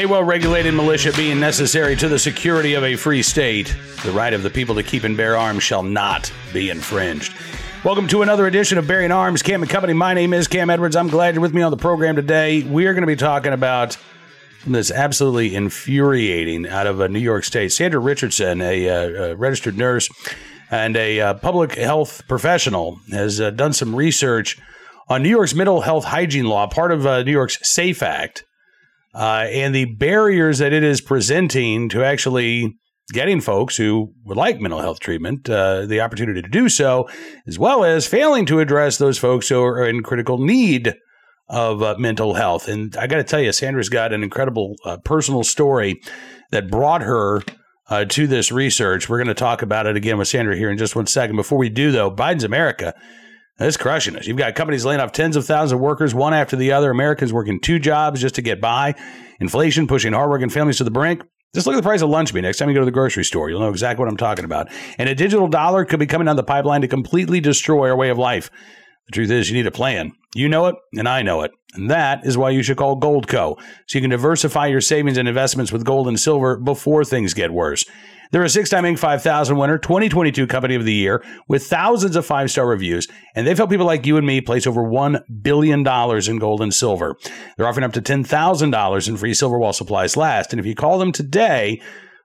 A well regulated militia being necessary to the security of a free state, the right of the people to keep and bear arms shall not be infringed. Welcome to another edition of Bearing Arms, Cam and Company. My name is Cam Edwards. I'm glad you're with me on the program today. We are going to be talking about this absolutely infuriating out of uh, New York State. Sandra Richardson, a, uh, a registered nurse and a uh, public health professional, has uh, done some research on New York's mental health hygiene law, part of uh, New York's SAFE Act uh, and the barriers that it is presenting to actually getting folks who would like mental health treatment uh, the opportunity to do so, as well as failing to address those folks who are in critical need of uh, mental health. And I got to tell you, Sandra's got an incredible uh, personal story that brought her. Uh, to this research. We're going to talk about it again with Sandra here in just one second. Before we do, though, Biden's America it's crushing us. You've got companies laying off tens of thousands of workers, one after the other. Americans working two jobs just to get by. Inflation pushing hardworking families to the brink. Just look at the price of lunch meat next time you go to the grocery store. You'll know exactly what I'm talking about. And a digital dollar could be coming down the pipeline to completely destroy our way of life. The truth is, you need a plan. You know it, and I know it. And that is why you should call Goldco. So you can diversify your savings and investments with gold and silver before things get worse. They're a six time Inc. 5000 winner, 2022 Company of the Year, with thousands of five star reviews. And they've helped people like you and me place over $1 billion in gold and silver. They're offering up to $10,000 in free silver while supplies last. And if you call them today,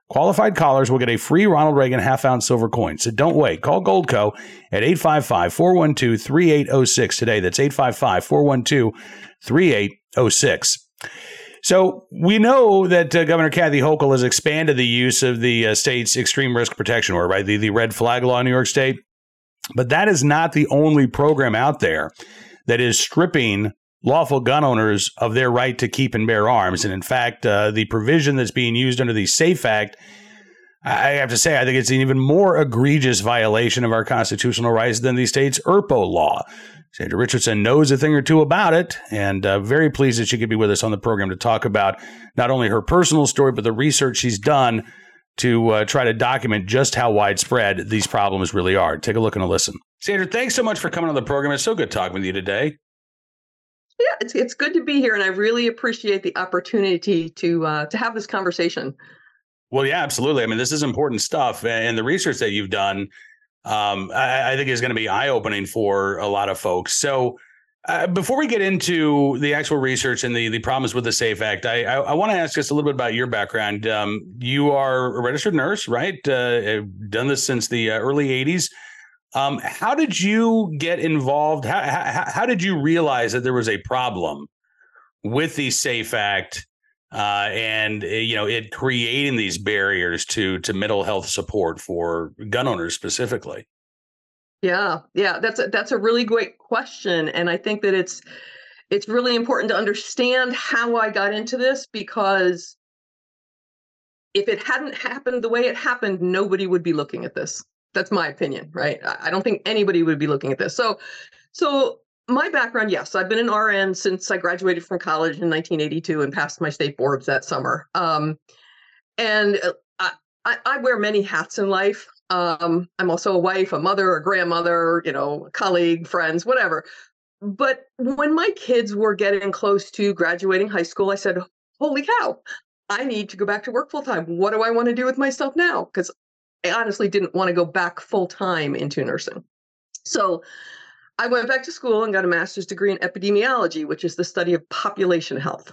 Qualified callers will get a free Ronald Reagan half ounce silver coin. So don't wait. Call Goldco at 855 412 3806 today. That's 855 412 3806. So we know that uh, Governor Kathy Hochul has expanded the use of the uh, state's extreme risk protection order, right? The, the red flag law in New York State. But that is not the only program out there that is stripping lawful gun owners of their right to keep and bear arms. And in fact, uh, the provision that's being used under the SAFE Act, I have to say, I think it's an even more egregious violation of our constitutional rights than the state's ERPO law. Sandra Richardson knows a thing or two about it, and uh, very pleased that she could be with us on the program to talk about not only her personal story, but the research she's done to uh, try to document just how widespread these problems really are. Take a look and a listen. Sandra, thanks so much for coming on the program. It's so good talking with you today. Yeah, it's it's good to be here, and I really appreciate the opportunity to uh, to have this conversation. Well, yeah, absolutely. I mean, this is important stuff, and the research that you've done um, I, I, think is going to be eye opening for a lot of folks. So, uh, before we get into the actual research and the the problems with the Safe Act, I I, I want to ask just a little bit about your background. Um, you are a registered nurse, right? Uh, done this since the uh, early '80s. Um, how did you get involved? How, how, how did you realize that there was a problem with the Safe Act? uh, and eh, you know it creating these barriers to to mental health support for gun owners specifically. Yeah, yeah, that's a, that's a really great question, and I think that it's it's really important to understand how I got into this because if it hadn't happened the way it happened, nobody would be looking at this. That's my opinion, right? I don't think anybody would be looking at this. So, so my background, yes, I've been an RN since I graduated from college in 1982 and passed my state boards that summer. Um, and uh, I, I, I, wear many hats in life. Um, I'm also a wife, a mother, a grandmother, you know, colleague, friends, whatever. But when my kids were getting close to graduating high school, I said, "Holy cow! I need to go back to work full time. What do I want to do with myself now?" Because I honestly didn't want to go back full time into nursing. So I went back to school and got a master's degree in epidemiology, which is the study of population health.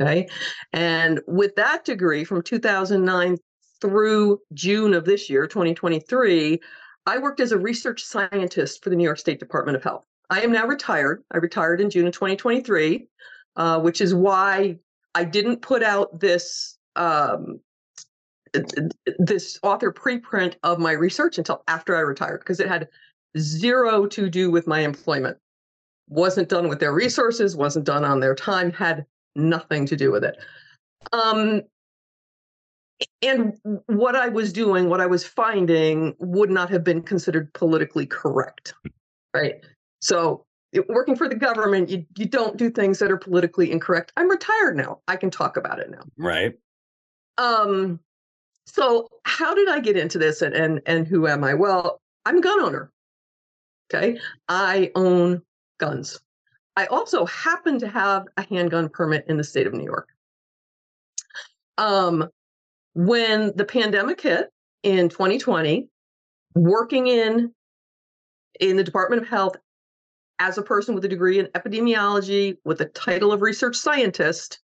Okay. And with that degree from 2009 through June of this year, 2023, I worked as a research scientist for the New York State Department of Health. I am now retired. I retired in June of 2023, uh, which is why I didn't put out this um, this author preprint of my research until after I retired because it had zero to do with my employment. Wasn't done with their resources, wasn't done on their time, had nothing to do with it. Um, and what I was doing, what I was finding, would not have been considered politically correct. Right. So, working for the government, you, you don't do things that are politically incorrect. I'm retired now. I can talk about it now. Right. Um, so how did I get into this and and, and who am I? Well, I'm a gun owner. Okay. I own guns. I also happen to have a handgun permit in the state of New York. Um, when the pandemic hit in 2020, working in in the Department of Health as a person with a degree in epidemiology with the title of research scientist,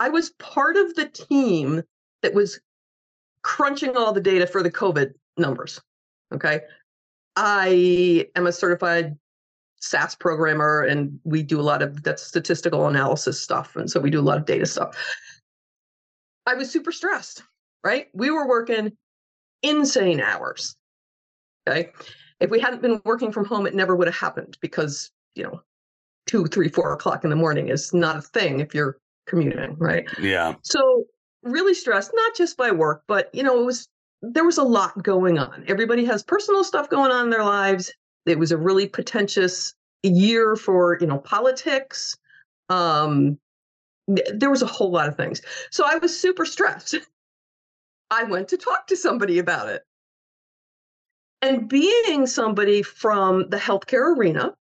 I was part of the team that was crunching all the data for the COVID numbers. Okay. I am a certified SAS programmer and we do a lot of that statistical analysis stuff. And so we do a lot of data stuff. I was super stressed, right? We were working insane hours. Okay. If we hadn't been working from home, it never would have happened because, you know, two, three, four o'clock in the morning is not a thing if you're commuting, right? Yeah. So really stressed, not just by work, but you know, it was there was a lot going on. Everybody has personal stuff going on in their lives. It was a really pretentious year for, you know, politics. Um there was a whole lot of things. So I was super stressed. I went to talk to somebody about it. And being somebody from the healthcare arena,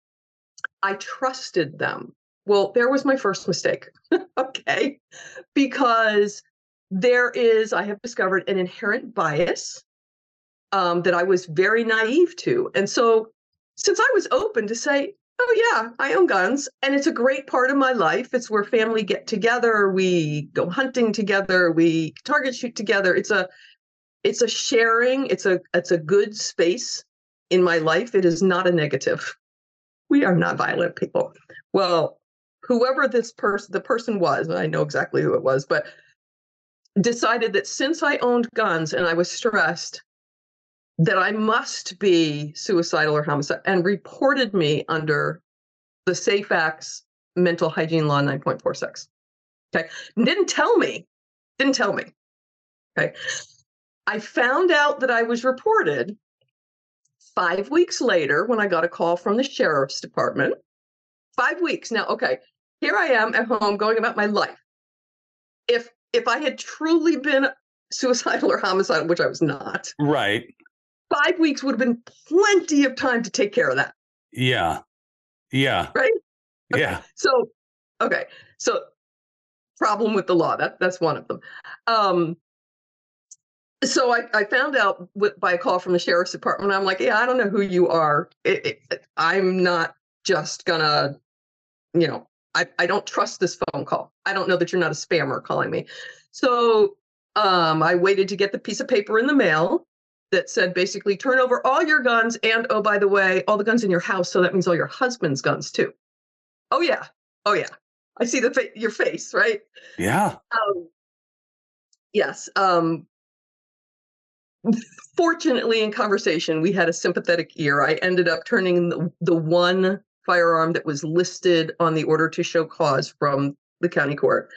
I trusted them. Well, there was my first mistake. okay. Because there is, I have discovered an inherent bias um, that I was very naive to. And so, since I was open to say, oh, yeah, I own guns, and it's a great part of my life, it's where family get together, we go hunting together, we target shoot together. It's a, it's a sharing, it's a, it's a good space in my life. It is not a negative. We are not violent people. Well, whoever this person, the person was, and I know exactly who it was, but decided that since I owned guns and I was stressed, that I must be suicidal or homicide and reported me under the Safe Acts Mental Hygiene Law 9.46. Okay. Didn't tell me, didn't tell me. Okay. I found out that I was reported five weeks later when I got a call from the sheriff's department. Five weeks. Now, okay, here I am at home going about my life. If if I had truly been suicidal or homicidal, which I was not, right, five weeks would have been plenty of time to take care of that. Yeah, yeah, right. Okay. Yeah. So, okay, so problem with the law that that's one of them. Um, so I, I found out with, by a call from the sheriff's department. I'm like, yeah, I don't know who you are. It, it, I'm not just gonna, you know, I, I don't trust this phone call. I don't know that you're not a spammer calling me. So um, I waited to get the piece of paper in the mail that said basically turn over all your guns and oh by the way all the guns in your house so that means all your husband's guns too. Oh yeah. Oh yeah. I see the fa- your face right? Yeah. Um, yes um fortunately in conversation we had a sympathetic ear. I ended up turning the, the one firearm that was listed on the order to show cause from the county court.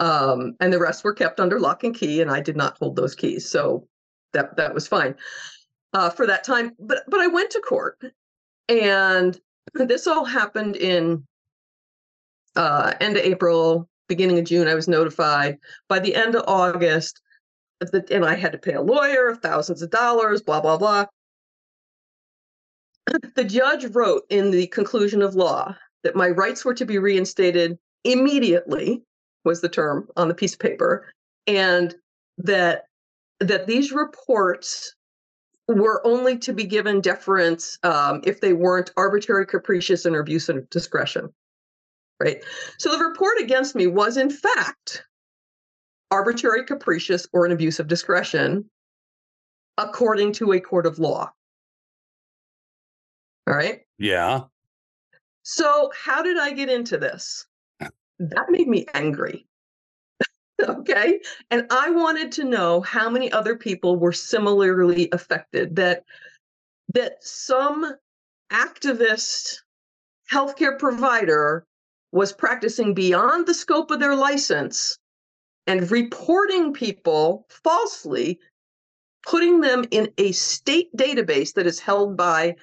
Um, and the rest were kept under lock and key, and I did not hold those keys, so that that was fine uh, for that time. But but I went to court, and this all happened in uh, end of April, beginning of June. I was notified by the end of August, and I had to pay a lawyer thousands of dollars, blah blah blah the judge wrote in the conclusion of law that my rights were to be reinstated immediately was the term on the piece of paper and that that these reports were only to be given deference um, if they weren't arbitrary capricious and abuse of discretion right? So the report against me was in fact arbitrary capricious or an abuse of discretion according to a court of law all right. Yeah. So, how did I get into this? Uh. That made me angry. okay. And I wanted to know how many other people were similarly affected, that that some activist healthcare provider was practicing beyond the scope of their license and reporting people falsely, putting them in a state database that is held by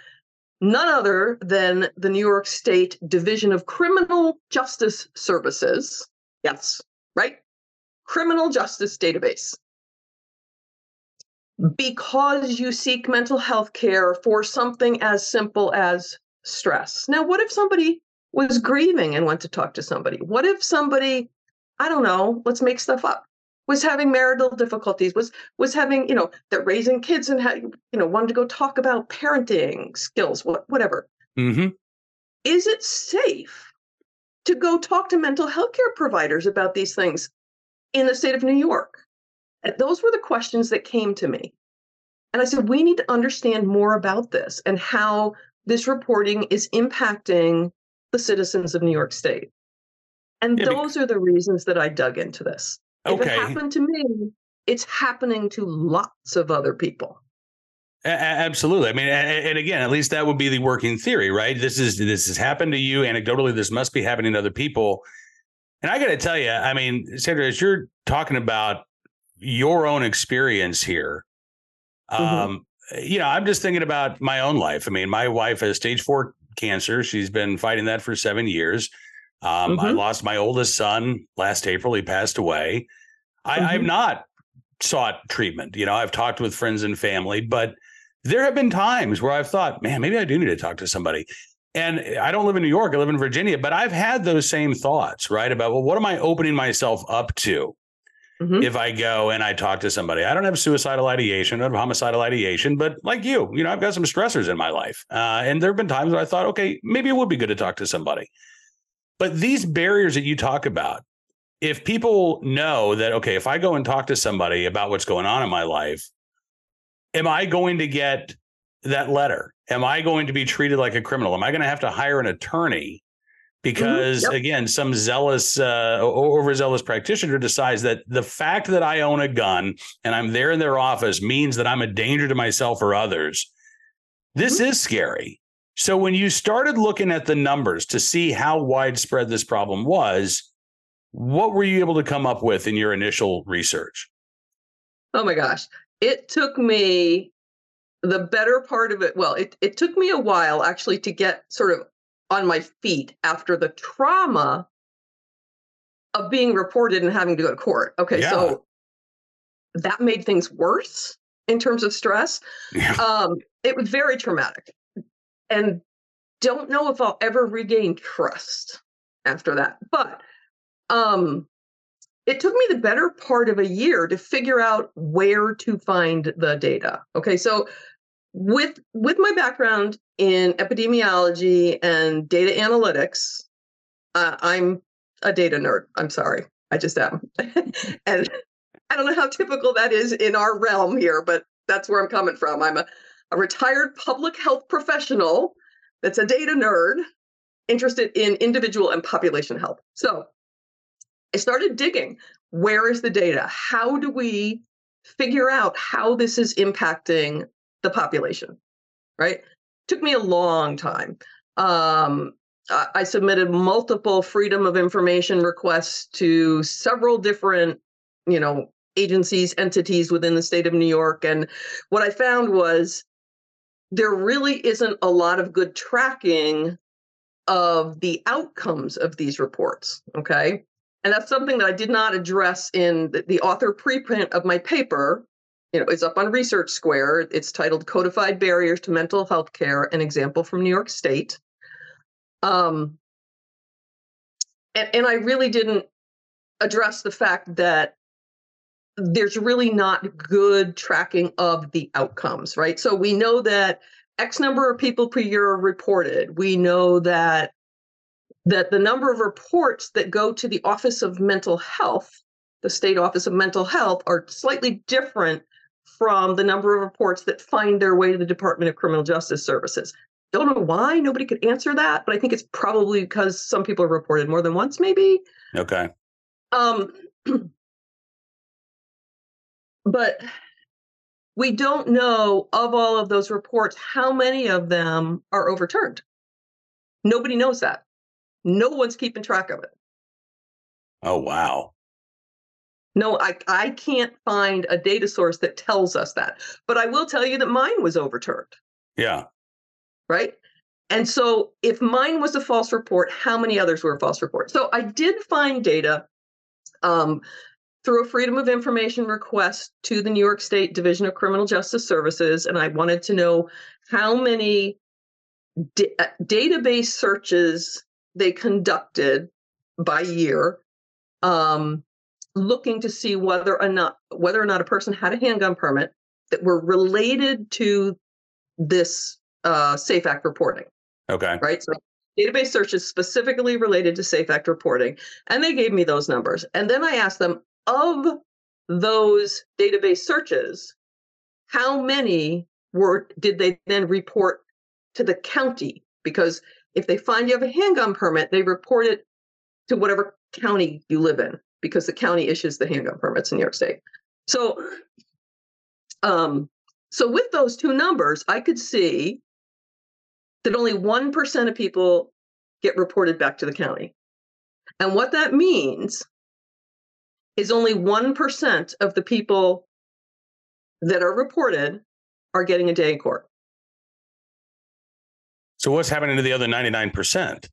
none other than the New York State Division of Criminal Justice Services. Yes, right? Criminal Justice Database. Because you seek mental health care for something as simple as stress. Now, what if somebody was grieving and went to talk to somebody? What if somebody, I don't know, let's make stuff up. Was having marital difficulties, was was having, you know, that raising kids and had, you know, wanted to go talk about parenting skills, what whatever. Mm-hmm. Is it safe to go talk to mental health care providers about these things in the state of New York? And those were the questions that came to me. And I said, we need to understand more about this and how this reporting is impacting the citizens of New York State. And Yeah, those are the reasons that I dug into this. If Okay. it happened to me, it's happening to lots of other people. A- absolutely. I mean, a- and again, at least that would be the working theory, right? This is this has happened to you anecdotally. This must be happening to other people. And I got to tell you, I mean, Sandra, as you're talking about your own experience here, Mhm. um, you know, I'm just thinking about my own life. I mean, my wife has stage four cancer. She's been fighting that for seven years. Um, I Mhm. lost my oldest son last April. He passed away. I, I've Mhm. not sought treatment. You know, I've talked with friends and family, but there have been times where I've thought, man, maybe I do need to talk to somebody. And I don't live in New York, I live in Virginia, but I've had those same thoughts, right? About, well, what am I opening myself up to Mhm. if I go and I talk to somebody? I don't have suicidal ideation, I don't have homicidal ideation, but like you, you know, I've got some stressors in my life. Uh, and there have been times where I thought, okay, maybe it would be good to talk to somebody. But these barriers that you talk about, if people know that, okay, if I go and talk to somebody about what's going on in my life, am I going to get that letter? Am I going to be treated like a criminal? Am I going to have to hire an attorney? Because Yep. again, some zealous, uh, overzealous practitioner decides that the fact that I own a gun and I'm there in their office means that I'm a danger to myself or others. This is scary. So when you started looking at the numbers to see how widespread this problem was, what were you able to come up with in your initial research? Oh my gosh. It took me the better part of it. Well, it, it took me a while actually to get sort of on my feet after the trauma of being reported and having to go to court. Okay, Yeah. so that made things worse in terms of stress. Yeah. Um, it was very traumatic. And don't know if I'll ever regain trust after that. But um it took me the better part of a year to figure out where to find the data. Okay, so with with my background in epidemiology and data analytics, uh, I'm a data nerd. I'm sorry, I just am, and I don't know how typical that is in our realm here, but that's where I'm coming from. I'm a, a retired public health professional that's a data nerd interested in individual and population health. So I started digging. Where is the data? How do we figure out how this is impacting the population? Right? Took me a long time. Um, I I submitted multiple freedom of information requests to several different, you know, agencies, entities within the state of New York. And what I found was there really isn't a lot of good tracking of the outcomes of these reports. Okay. And that's something that I did not address in the, the author preprint of my paper. You know, it's up on Research Square. It's titled Codified Barriers to Mental Health Care, an example from New York State. Um, and, and I really didn't address the fact that there's really not good tracking of the outcomes, right? So we know that X number of people per year are reported. We know that that the number of reports that go to the Office of Mental Health, the state Office of Mental Health, are slightly different from the number of reports that find their way to the Department of Criminal Justice Services. Don't know why nobody could answer that, but I think it's probably because some people are reported more than once, maybe. Okay. Um, but we don't know of all of those reports how many of them are overturned. Nobody knows that. No one's keeping track of it. Oh, wow. No, I, I can't find a data source that tells us that. But I will tell you that mine was overturned, Yeah. right? And so if mine was a false report, how many others were a false report? So I did find data um, through a Freedom of Information request to the New York State Division of Criminal Justice Services, and I wanted to know how many uh, database searches they conducted by year um, looking to see whether or not whether or not a person had a handgun permit that were related to this uh, Safe Act reporting. Okay. Right. So database searches specifically related to Safe Act reporting, and they gave me those numbers. And then I asked them of those database searches, how many were did they then report to the county? Because if they find you have a handgun permit, they report it to whatever county you live in because the county issues the handgun permits in New York State. So, um, so with those two numbers, I could see that only 1% of people get reported back to the county. And what that means is only 1% of the people that are reported are getting a day in court. So, what's happening to the other 99%?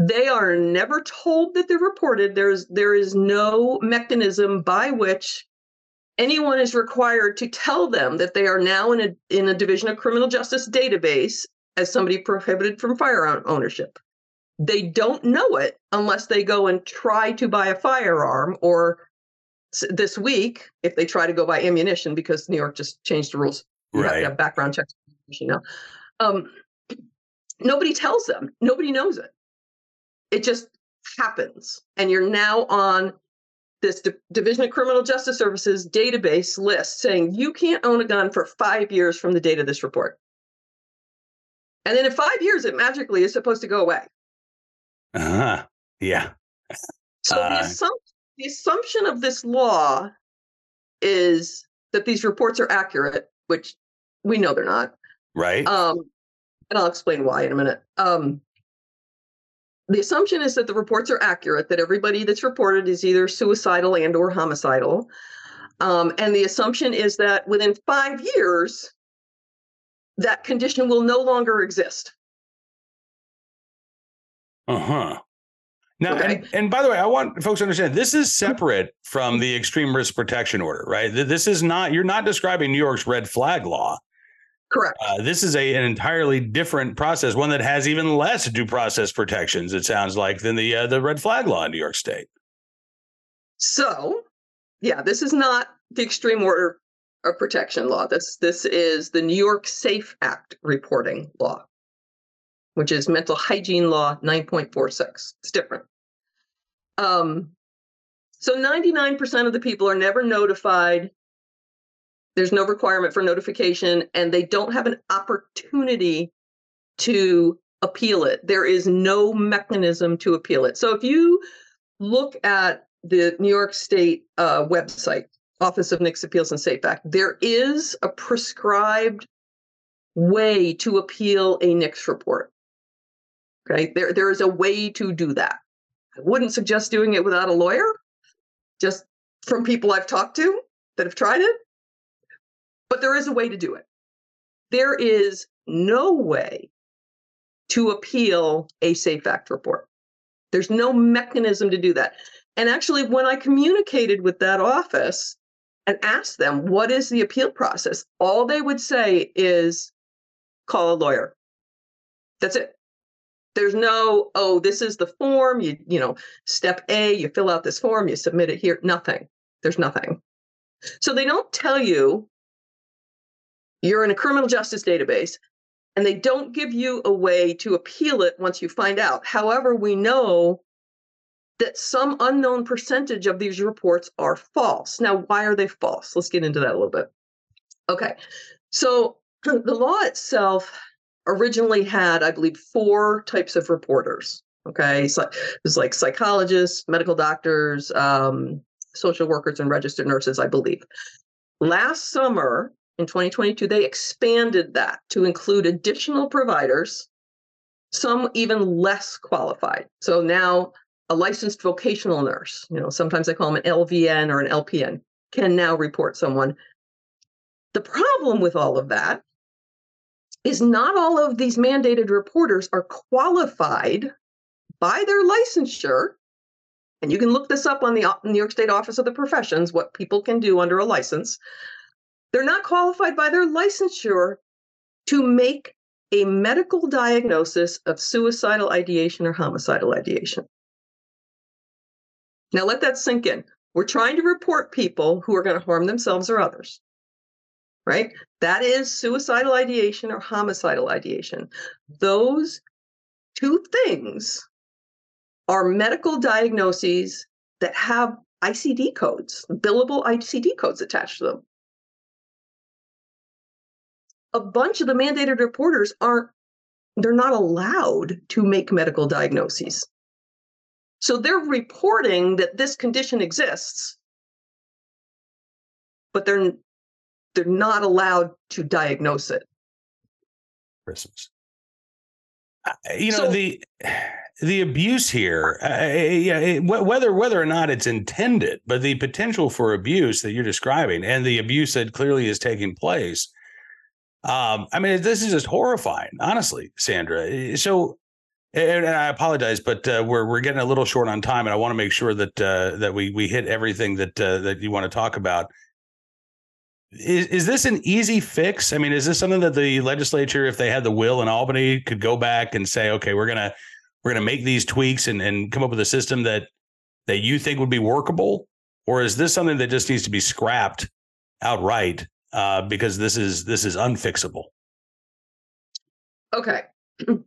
They are never told that they're reported. There's there is no mechanism by which anyone is required to tell them that they are now in a in a division of criminal justice database as somebody prohibited from firearm ownership. They don't know it unless they go and try to buy a firearm or this week if they try to go buy ammunition because New York just changed the rules. You right. have to have background checks now. Um, nobody tells them. Nobody knows it. It just happens. And you're now on this D- Division of Criminal Justice Services database list saying you can't own a gun for five years from the date of this report. And then in five years, it magically is supposed to go away. Uh huh. Yeah. So uh, the, assump- the assumption of this law is that these reports are accurate, which we know they're not. Right. Um, and I'll explain why in a minute. Um, the assumption is that the reports are accurate that everybody that's reported is either suicidal and or homicidal um, and the assumption is that within five years that condition will no longer exist uh-huh now okay. and, and by the way i want folks to understand this is separate from the extreme risk protection order right this is not you're not describing new york's red flag law Correct. Uh, this is a, an entirely different process, one that has even less due process protections. It sounds like than the uh, the red flag law in New York State. So, yeah, this is not the extreme order of protection law. This this is the New York Safe Act reporting law, which is mental hygiene law 9.46. It's different. Um, so 99% of the people are never notified there's no requirement for notification, and they don't have an opportunity to appeal it. There is no mechanism to appeal it. So if you look at the New York State uh, website, Office of NICS Appeals and Safe Act, there is a prescribed way to appeal a NICS report. Okay, there, there is a way to do that. I wouldn't suggest doing it without a lawyer, just from people I've talked to that have tried it. But there is a way to do it. There is no way to appeal a Safe Act report. There's no mechanism to do that. And actually, when I communicated with that office and asked them, what is the appeal process? All they would say is call a lawyer. That's it. There's no, oh, this is the form. You, you know, step A, you fill out this form, you submit it here. Nothing. There's nothing. So they don't tell you you're in a criminal justice database and they don't give you a way to appeal it once you find out. However, we know that some unknown percentage of these reports are false. Now, why are they false? Let's get into that a little bit. Okay. So the law itself originally had, I believe, four types of reporters. Okay. So it was like psychologists, medical doctors, um, social workers, and registered nurses, I believe. Last summer, in 2022, they expanded that to include additional providers, some even less qualified. So now a licensed vocational nurse, you know, sometimes they call them an LVN or an LPN, can now report someone. The problem with all of that is not all of these mandated reporters are qualified by their licensure. And you can look this up on the New York State Office of the Professions, what people can do under a license. They're not qualified by their licensure to make a medical diagnosis of suicidal ideation or homicidal ideation. Now let that sink in. we're trying to report people who are going to harm themselves or others. Right? That is suicidal ideation or homicidal ideation. Those two things are medical diagnoses that have ICD codes, billable ICD codes attached to them. A bunch of the mandated reporters aren't, they're not allowed to make medical diagnoses. So they're reporting that this condition exists, but they're they're not allowed to diagnose it. Christmas. You know so, the the abuse here, uh, yeah, whether whether or not it's intended, but the potential for abuse that you're describing, and the abuse that clearly is taking place. Um, I mean, this is just horrifying, honestly, Sandra. So, and, and I apologize, but uh, we're we're getting a little short on time, and I want to make sure that uh, that we we hit everything that uh, that you want to talk about. Is is this an easy fix? I mean, is this something that the legislature, if they had the will in Albany, could go back and say, okay, we're gonna we're gonna make these tweaks and, and come up with a system that that you think would be workable? Or is this something that just needs to be scrapped outright uh, because this is this is unfixable? Okay.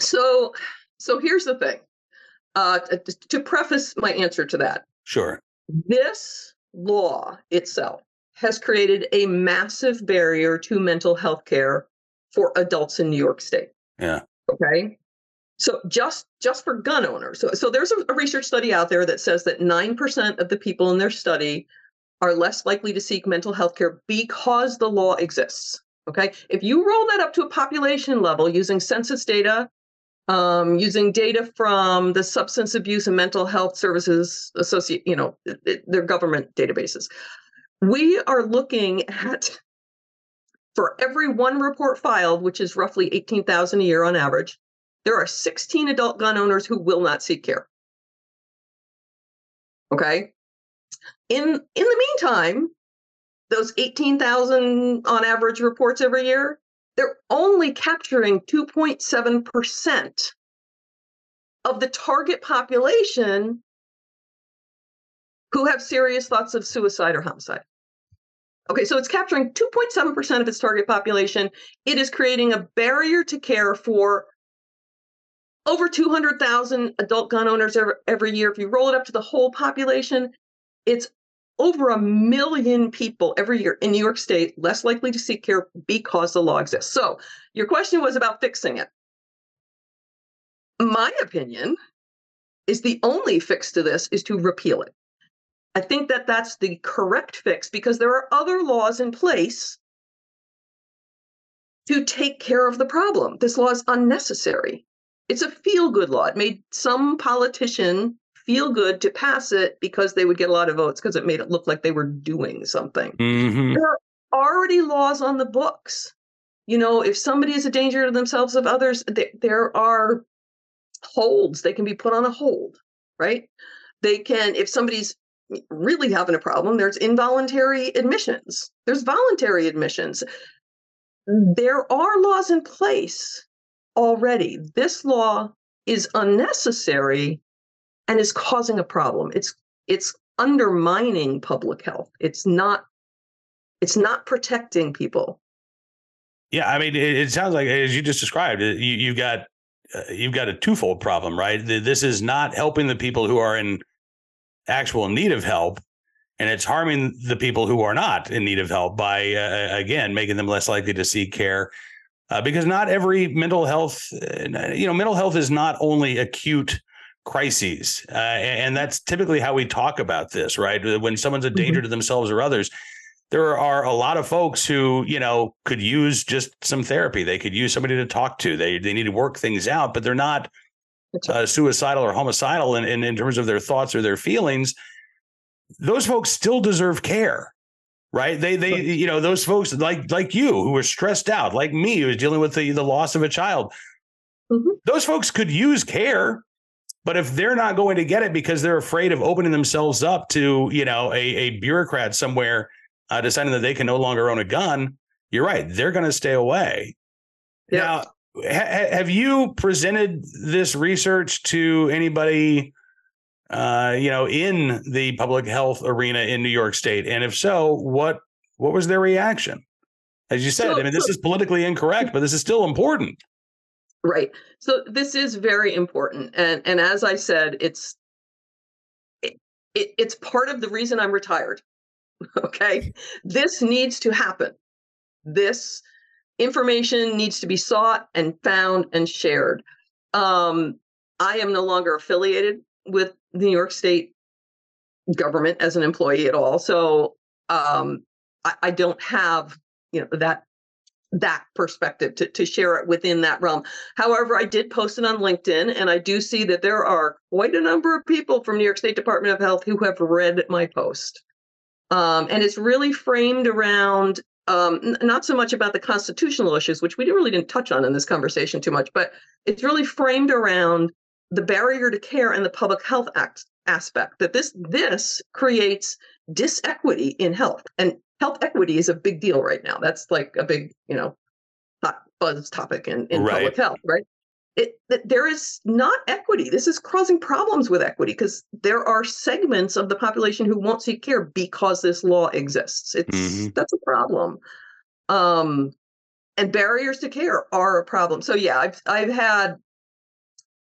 So so here's the thing. Uh, to preface my answer to that. Sure. This law itself has created a massive barrier to mental health care for adults in New York State. Yeah. Okay. So just just for gun owners. So, so there's a, a research study out there that says that 9% of the people in their study are less likely to seek mental health care because the law exists. Okay. If you roll that up to a population level using census data, um, using data from the Substance Abuse and Mental Health Services Associate, you know, their government databases, we are looking at for every one report filed, which is roughly 18,000 a year on average, there are 16 adult gun owners who will not seek care. Okay. In in the meantime, those 18,000 on average reports every year, they're only capturing 2.7% of the target population who have serious thoughts of suicide or homicide. Okay, so it's capturing 2.7% of its target population. It is creating a barrier to care for over 200,000 adult gun owners every, year. If you roll it up to the whole population, it's over a million people every year in New York State less likely to seek care because the law exists. So, your question was about fixing it. My opinion is the only fix to this is to repeal it. I think that that's the correct fix because there are other laws in place to take care of the problem. This law is unnecessary. It's a feel good law. It made some politician feel good to pass it because they would get a lot of votes because it made it look like they were doing something. Mm-hmm. There are already laws on the books. You know, if somebody is a danger to themselves of others, there, there are holds. They can be put on a hold, right? They can, if somebody's really having a problem, there's involuntary admissions, there's voluntary admissions. There are laws in place already. This law is unnecessary and is causing a problem. It's it's undermining public health. It's not it's not protecting people. Yeah, I mean, it, it sounds like as you just described, you you got uh, you've got a twofold problem, right? This is not helping the people who are in actual need of help and it's harming the people who are not in need of help by uh, again making them less likely to seek care. Uh, because not every mental health uh, you know mental health is not only acute crises uh, and that's typically how we talk about this right? When someone's a danger mm-hmm. to themselves or others there are a lot of folks who you know could use just some therapy. They could use somebody to talk to. They they need to work things out but they're not uh, suicidal or homicidal in, in, in terms of their thoughts or their feelings, those folks still deserve care right? They they you know those folks like like you who are stressed out like me who is dealing with the, the loss of a child. Mm-hmm. those folks could use care but if they're not going to get it because they're afraid of opening themselves up to you know a, a bureaucrat somewhere uh, deciding that they can no longer own a gun you're right they're going to stay away. Yeah. now ha- have you presented this research to anybody uh, you know, in the public health arena in New York State? And if so, what what was their reaction? As you said, so, I mean, this is politically incorrect, but this is still important. Right. So this is very important, and and as I said, it's it, it it's part of the reason I'm retired. Okay, this needs to happen. This information needs to be sought and found and shared. Um, I am no longer affiliated with New York State government as an employee at all, so um, I, I don't have you know that that perspective to, to share it within that realm. However, I did post it on LinkedIn, and I do see that there are quite a number of people from New York State Department of Health who have read my post. Um, and it's really framed around um, n- not so much about the constitutional issues, which we really didn't touch on in this conversation too much, but it's really framed around the barrier to care and the public health act aspect that this this creates disequity in health. And health equity is a big deal right now. That's like a big you know hot buzz topic in, in right. public health right it that there is not equity. This is causing problems with equity because there are segments of the population who won't seek care because this law exists. It's mm-hmm. that's a problem. Um, and barriers to care are a problem. So yeah, I've I've had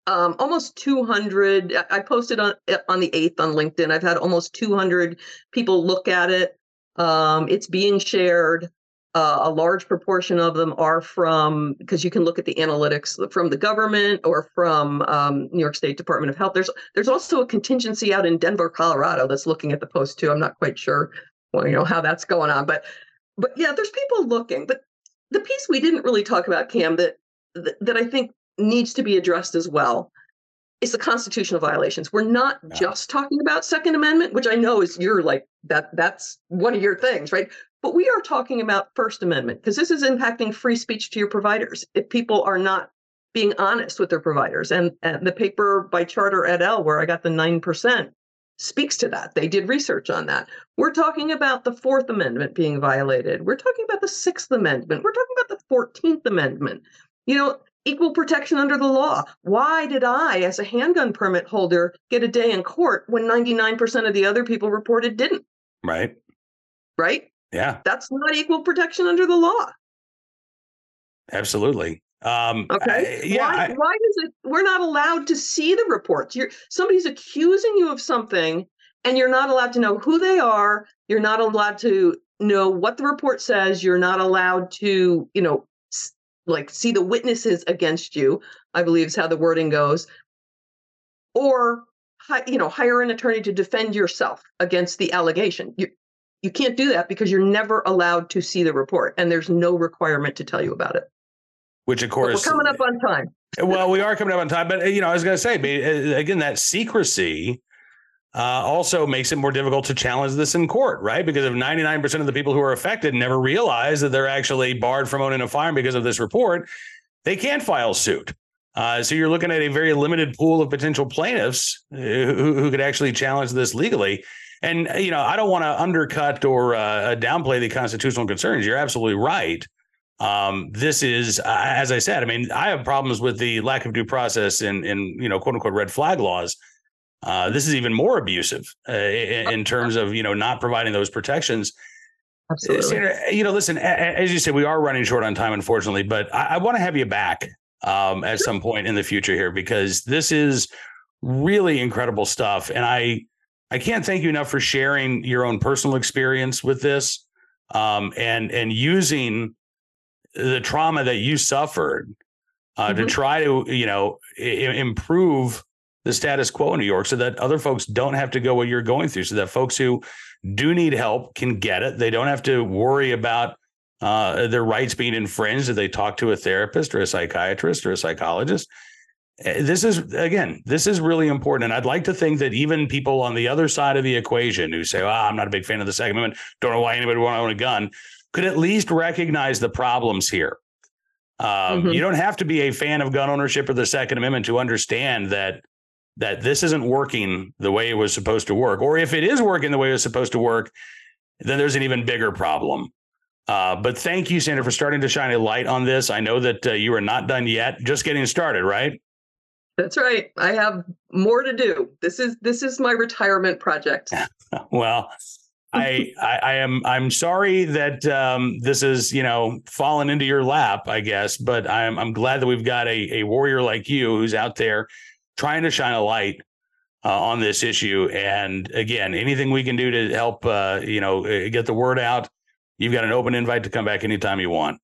um, almost 200. I posted on on the eighth on LinkedIn. I've had almost 200 people look at it. Um, it's being shared. Uh, a large proportion of them are from because you can look at the analytics from the government or from um, New York State Department of Health. There's there's also a contingency out in Denver, Colorado, that's looking at the post too. I'm not quite sure, well, you know, how that's going on, but but yeah, there's people looking. But the piece we didn't really talk about, Cam, that that, I think needs to be addressed as well is the constitutional violations. We're not yeah. just talking about Second Amendment, which I know is your like that that's one of your things, right? But we are talking about First Amendment because this is impacting free speech to your providers. If people are not being honest with their providers, and, and the paper by Charter et al., where I got the 9%, speaks to that. They did research on that. We're talking about the Fourth Amendment being violated. We're talking about the Sixth Amendment. We're talking about the 14th Amendment. You know, equal protection under the law. Why did I, as a handgun permit holder, get a day in court when 99% of the other people reported didn't? Right. Right. Yeah. That's not equal protection under the law. Absolutely. Um, okay. I, yeah. Why, I, why does it? We're not allowed to see the reports. You're somebody's accusing you of something, and you're not allowed to know who they are. You're not allowed to know what the report says. You're not allowed to, you know, like see the witnesses against you. I believe is how the wording goes. Or, you know, hire an attorney to defend yourself against the allegation. You, you can't do that because you're never allowed to see the report and there's no requirement to tell you about it. Which, of course, but we're coming up on time. well, we are coming up on time, but you know, I was going to say uh, again that secrecy uh, also makes it more difficult to challenge this in court, right? Because if 99% of the people who are affected never realize that they're actually barred from owning a farm because of this report, they can't file suit. Uh, so you're looking at a very limited pool of potential plaintiffs who, who could actually challenge this legally. And you know, I don't want to undercut or uh, downplay the constitutional concerns. You're absolutely right. Um, this is, uh, as I said, I mean, I have problems with the lack of due process in, in you know, quote unquote, red flag laws. Uh, this is even more abusive uh, in, in, terms of you know not providing those protections. Absolutely. You know, listen, as you said, we are running short on time, unfortunately, but I, I want to have you back um, at some point in the future here because this is really incredible stuff, and I I can't thank you enough for sharing your own personal experience with this um, and and using the trauma that you suffered uh, mm-hmm. to try to you know I- improve the status quo in New York so that other folks don't have to go what you're going through so that folks who do need help can get it they don't have to worry about uh, their rights being infringed if they talk to a therapist or a psychiatrist or a psychologist this is again this is really important. And i'd like to think that even people on the other side of the equation who say oh, i'm not a big fan of the second amendment. Don't know why anybody would want to own a gun could at least recognize the problems here. Um, mm-hmm. you don't have to be a fan of gun ownership or the second amendment to understand that that this isn't working the way it was supposed to work. Or if it is working the way it was supposed to work then there's an even bigger problem. Uh, but thank you sandra for starting to shine a light on this. I know that uh, you are not done yet. Just getting started right That's right. I have more to do. This is this is my retirement project. well, I, I, I am I'm sorry that um, this is you know fallen into your lap, I guess, but I'm I'm glad that we've got a a warrior like you who's out there trying to shine a light uh, on this issue. And again, anything we can do to help uh, you know uh, get the word out, you've got an open invite to come back anytime you want.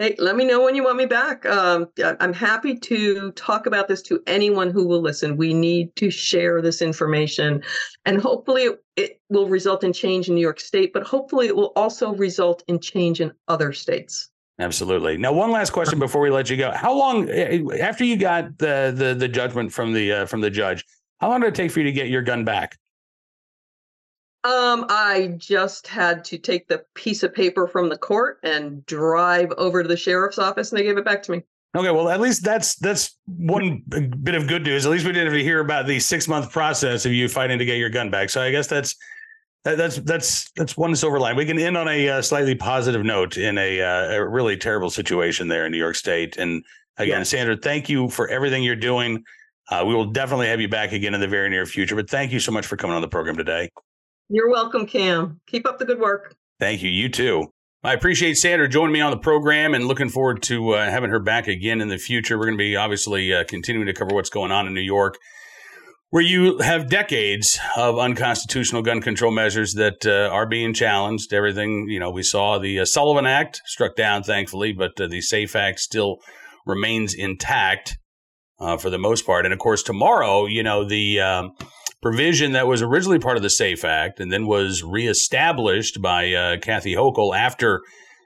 Hey, let me know when you want me back. Um, I'm happy to talk about this to anyone who will listen. We need to share this information, and hopefully, it, will result in change in New York State, but hopefully, it will also result in change in other states. Absolutely. Now, one last question before we let you go: How long eh, after you got the the, the judgment from the uh, from the judge? How long did it take for you to get your gun back? Um, I just had to take the piece of paper from the court and drive over to the sheriff's office, and they gave it back to me. Okay, well, at least that's that's one bit of good news. At least we didn't have to hear about the six month process of you fighting to get your gun back. So I guess that's that, that's that's that's one silver line. We can end on a uh, slightly positive note in a, uh, a really terrible situation there in New York State. And again, yeah. Sandra, thank you for everything you're doing. Uh, we will definitely have you back again in the very near future. But thank you so much for coming on the program today. You're welcome, Cam. Keep up the good work. Thank you. You too. I appreciate Sandra joining me on the program and looking forward to uh, having her back again in the future. We're going to be obviously uh, continuing to cover what's going on in New York, where you have decades of unconstitutional gun control measures that uh, are being challenged. Everything, you know, we saw the uh, Sullivan Act struck down, thankfully, but uh, the SAFE Act still remains intact uh, for the most part. And of course, tomorrow, you know, the. Um, provision that was originally part of the SAFE Act and then was reestablished by uh, Kathy Hochul after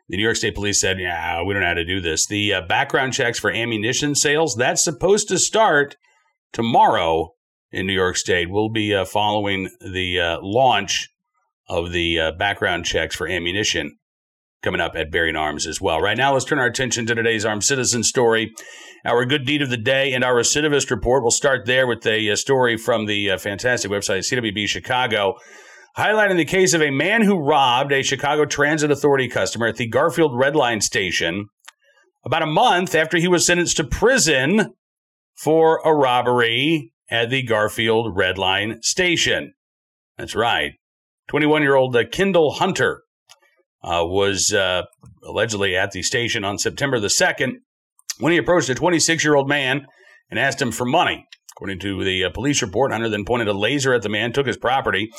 the New York State Police said, "Yeah, we don't know how to do this." The uh, background checks for ammunition sales that's supposed to start tomorrow in New York State. We'll be uh, following the uh, launch of the uh, background checks for ammunition coming up at Bearing Arms as well. Right now, let's turn our attention to today's armed citizen story, our good deed of the day, and our recidivist report. We'll start there with a, a story from the uh, fantastic website CWB Chicago, highlighting the case of a man who robbed a Chicago Transit Authority customer at the Garfield Red Line station about a month after he was sentenced to prison for a robbery at the Garfield Red Line station. That's right. 21 year old uh, Kendall Hunter uh, was uh, allegedly at the station on September the 2nd when he approached a 26 year old man and asked him for money. According to the uh, police report, Hunter then pointed a laser at the man, took his property.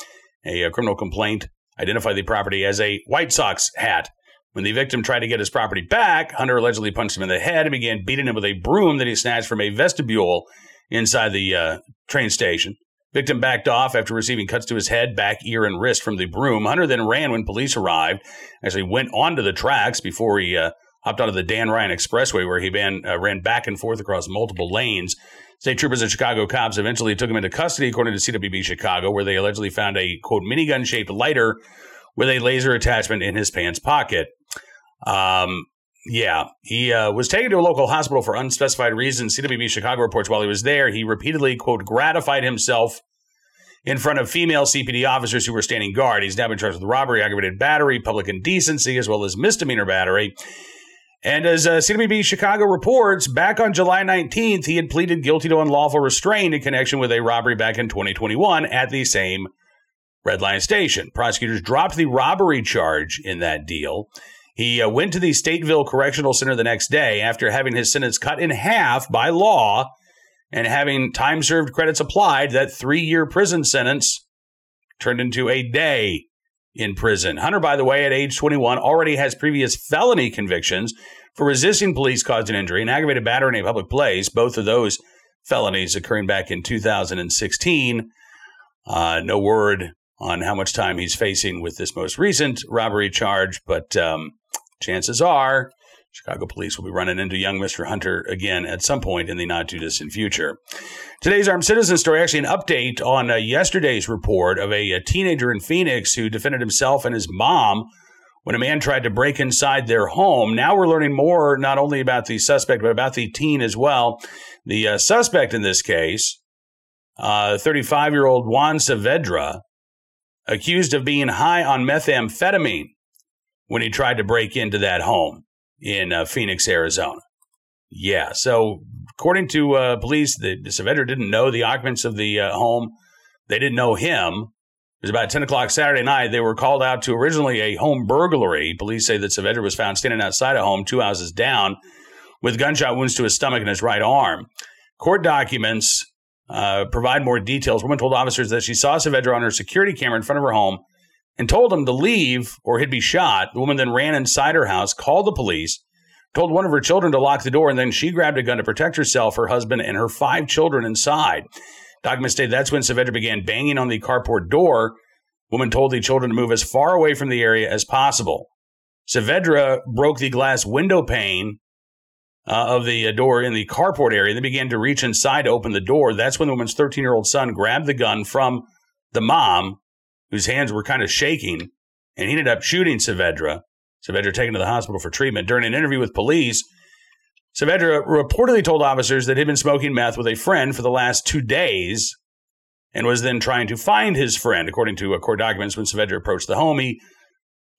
A, uh, criminal complaint identified the property as a White Sox hat. When the victim tried to get his property back, Hunter allegedly punched him in the head and began beating him with a broom that he snatched from a vestibule inside the uh, train station. Victim backed off after receiving cuts to his head, back, ear, and wrist from the broom. Hunter then ran when police arrived. Actually, went onto the tracks before he uh, hopped onto the Dan Ryan Expressway, where he ran, uh, ran back and forth across multiple lanes. State troopers and Chicago cops eventually took him into custody, according to CWB Chicago, where they allegedly found a quote minigun shaped lighter with a laser attachment in his pants pocket. Um, yeah, he uh, was taken to a local hospital for unspecified reasons. CWB Chicago reports while he was there, he repeatedly, quote, gratified himself in front of female CPD officers who were standing guard. He's now been charged with robbery, aggravated battery, public indecency, as well as misdemeanor battery. And as uh, CWB Chicago reports, back on July 19th, he had pleaded guilty to unlawful restraint in connection with a robbery back in 2021 at the same Red Line station. Prosecutors dropped the robbery charge in that deal. He uh, went to the Stateville Correctional Center the next day after having his sentence cut in half by law and having time served credits applied. That three year prison sentence turned into a day in prison. Hunter, by the way, at age 21, already has previous felony convictions for resisting police caused an injury and aggravated battery in a public place. Both of those felonies occurring back in 2016. Uh, no word on how much time he's facing with this most recent robbery charge, but um, chances are Chicago police will be running into young Mr. Hunter again at some point in the not too distant future. Today's armed citizen story actually an update on uh, yesterday's report of a, a teenager in Phoenix who defended himself and his mom when a man tried to break inside their home. Now we're learning more not only about the suspect, but about the teen as well. The uh, suspect in this case, 35 uh, year old Juan Saavedra, accused of being high on methamphetamine when he tried to break into that home in uh, Phoenix, Arizona. Yeah, so according to uh, police, the, the didn't know the occupants of the uh, home. They didn't know him. It was about 10 o'clock Saturday night. They were called out to originally a home burglary. Police say that Saavedra was found standing outside a home two houses down with gunshot wounds to his stomach and his right arm. Court documents uh, provide more details. Woman told officers that she saw Saavedra on her security camera in front of her home and told him to leave or he'd be shot. The woman then ran inside her house, called the police, told one of her children to lock the door, and then she grabbed a gun to protect herself, her husband, and her five children inside. Documents state that's when Saavedra began banging on the carport door. Woman told the children to move as far away from the area as possible. Saavedra broke the glass window pane uh, of the uh, door in the carport area. They began to reach inside to open the door. That's when the woman's 13 year old son grabbed the gun from the mom, whose hands were kind of shaking, and he ended up shooting Saavedra. Saavedra taken to the hospital for treatment. During an interview with police, Saavedra reportedly told officers that he'd been smoking meth with a friend for the last two days and was then trying to find his friend. According to court documents, when Saavedra approached the home, he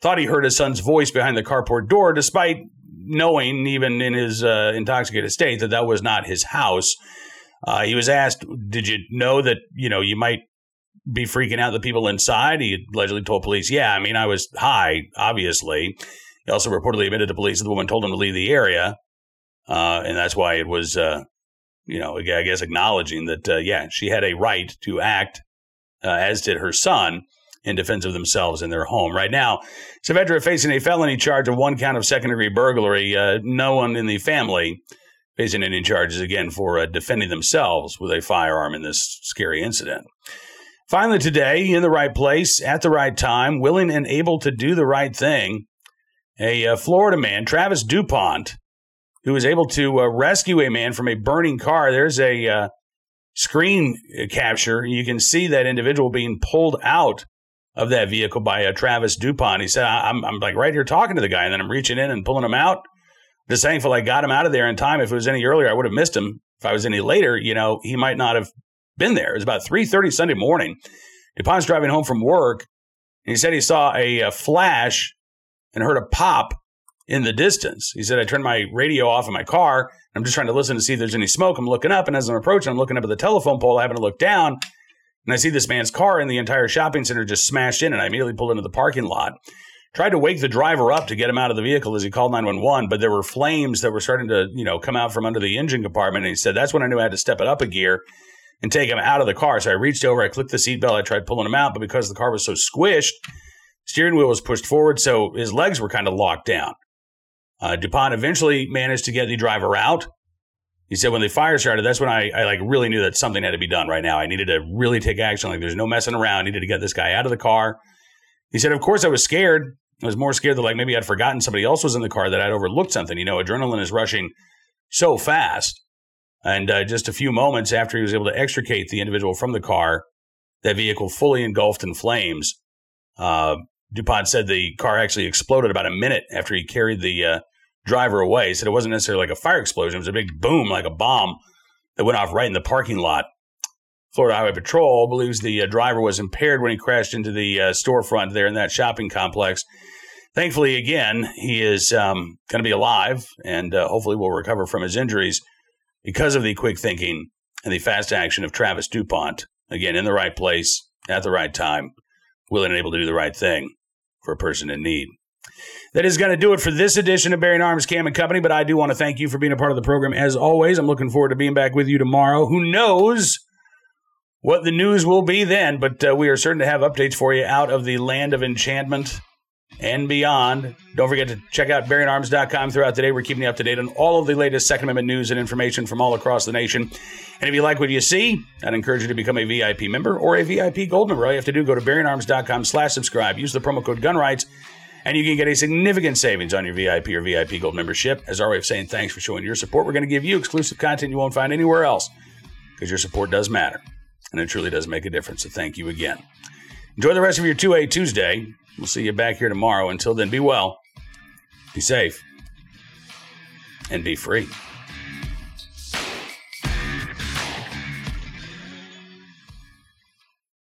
thought he heard his son's voice behind the carport door, despite knowing, even in his uh, intoxicated state, that that was not his house. Uh, he was asked, "Did you know that you know you might be freaking out the people inside?" He allegedly told police, "Yeah, I mean, I was high, obviously." He also reportedly admitted to police that the woman told him to leave the area, uh, and that's why it was, uh, you know, I guess acknowledging that, uh, yeah, she had a right to act, uh, as did her son in defense of themselves in their home. Right now, Saavedra facing a felony charge of one count of second degree burglary. Uh, no one in the family facing any charges again for uh, defending themselves with a firearm in this scary incident. Finally, today, in the right place, at the right time, willing and able to do the right thing, a uh, Florida man, Travis DuPont, who was able to uh, rescue a man from a burning car. There's a uh, screen capture. You can see that individual being pulled out of that vehicle by uh, Travis DuPont. He said, I'm, I'm like right here talking to the guy, and then I'm reaching in and pulling him out. Just thankful I got him out of there in time. If it was any earlier, I would have missed him. If I was any later, you know, he might not have been there. It was about 3.30 Sunday morning. DuPont's driving home from work, and he said he saw a, a flash and heard a pop in the distance. He said, I turned my radio off in my car. I'm just trying to listen to see if there's any smoke. I'm looking up, and as I'm approaching, I'm looking up at the telephone pole. I happen to look down, and I see this man's car and the entire shopping center just smashed in, and I immediately pulled into the parking lot. Tried to wake the driver up to get him out of the vehicle as he called 911, but there were flames that were starting to, you know, come out from under the engine compartment. And he said, that's when I knew I had to step it up a gear and take him out of the car. So I reached over, I clicked the seatbelt, I tried pulling him out, but because the car was so squished, steering wheel was pushed forward, so his legs were kind of locked down. Uh, DuPont eventually managed to get the driver out. He said when the fire started, that's when I, I like really knew that something had to be done right now. I needed to really take action. Like there's no messing around. I needed to get this guy out of the car. He said, of course I was scared. I was more scared that like maybe I'd forgotten somebody else was in the car that I'd overlooked something. You know, adrenaline is rushing so fast. And uh, just a few moments after he was able to extricate the individual from the car, that vehicle fully engulfed in flames. Uh, DuPont said the car actually exploded about a minute after he carried the uh, driver away. He said it wasn't necessarily like a fire explosion, it was a big boom, like a bomb that went off right in the parking lot. Florida Highway Patrol believes the uh, driver was impaired when he crashed into the uh, storefront there in that shopping complex. Thankfully, again, he is um, going to be alive and uh, hopefully will recover from his injuries because of the quick thinking and the fast action of Travis DuPont. Again, in the right place at the right time, willing and able to do the right thing for a person in need. That is going to do it for this edition of Bearing Arms Cam and Company. But I do want to thank you for being a part of the program as always. I'm looking forward to being back with you tomorrow. Who knows what the news will be then? But uh, we are certain to have updates for you out of the land of enchantment and beyond. Don't forget to check out bearingarms.com throughout the day. We're keeping you up to date on all of the latest Second Amendment news and information from all across the nation. And if you like what you see, I'd encourage you to become a VIP member or a VIP gold member. All you have to do, is go to bearingarms.com slash subscribe. Use the promo code GUNRIGHTS and you can get a significant savings on your VIP or VIP Gold membership. As our way of saying thanks for showing your support, we're going to give you exclusive content you won't find anywhere else because your support does matter and it truly does make a difference. So thank you again. Enjoy the rest of your 2A Tuesday. We'll see you back here tomorrow. Until then, be well, be safe, and be free.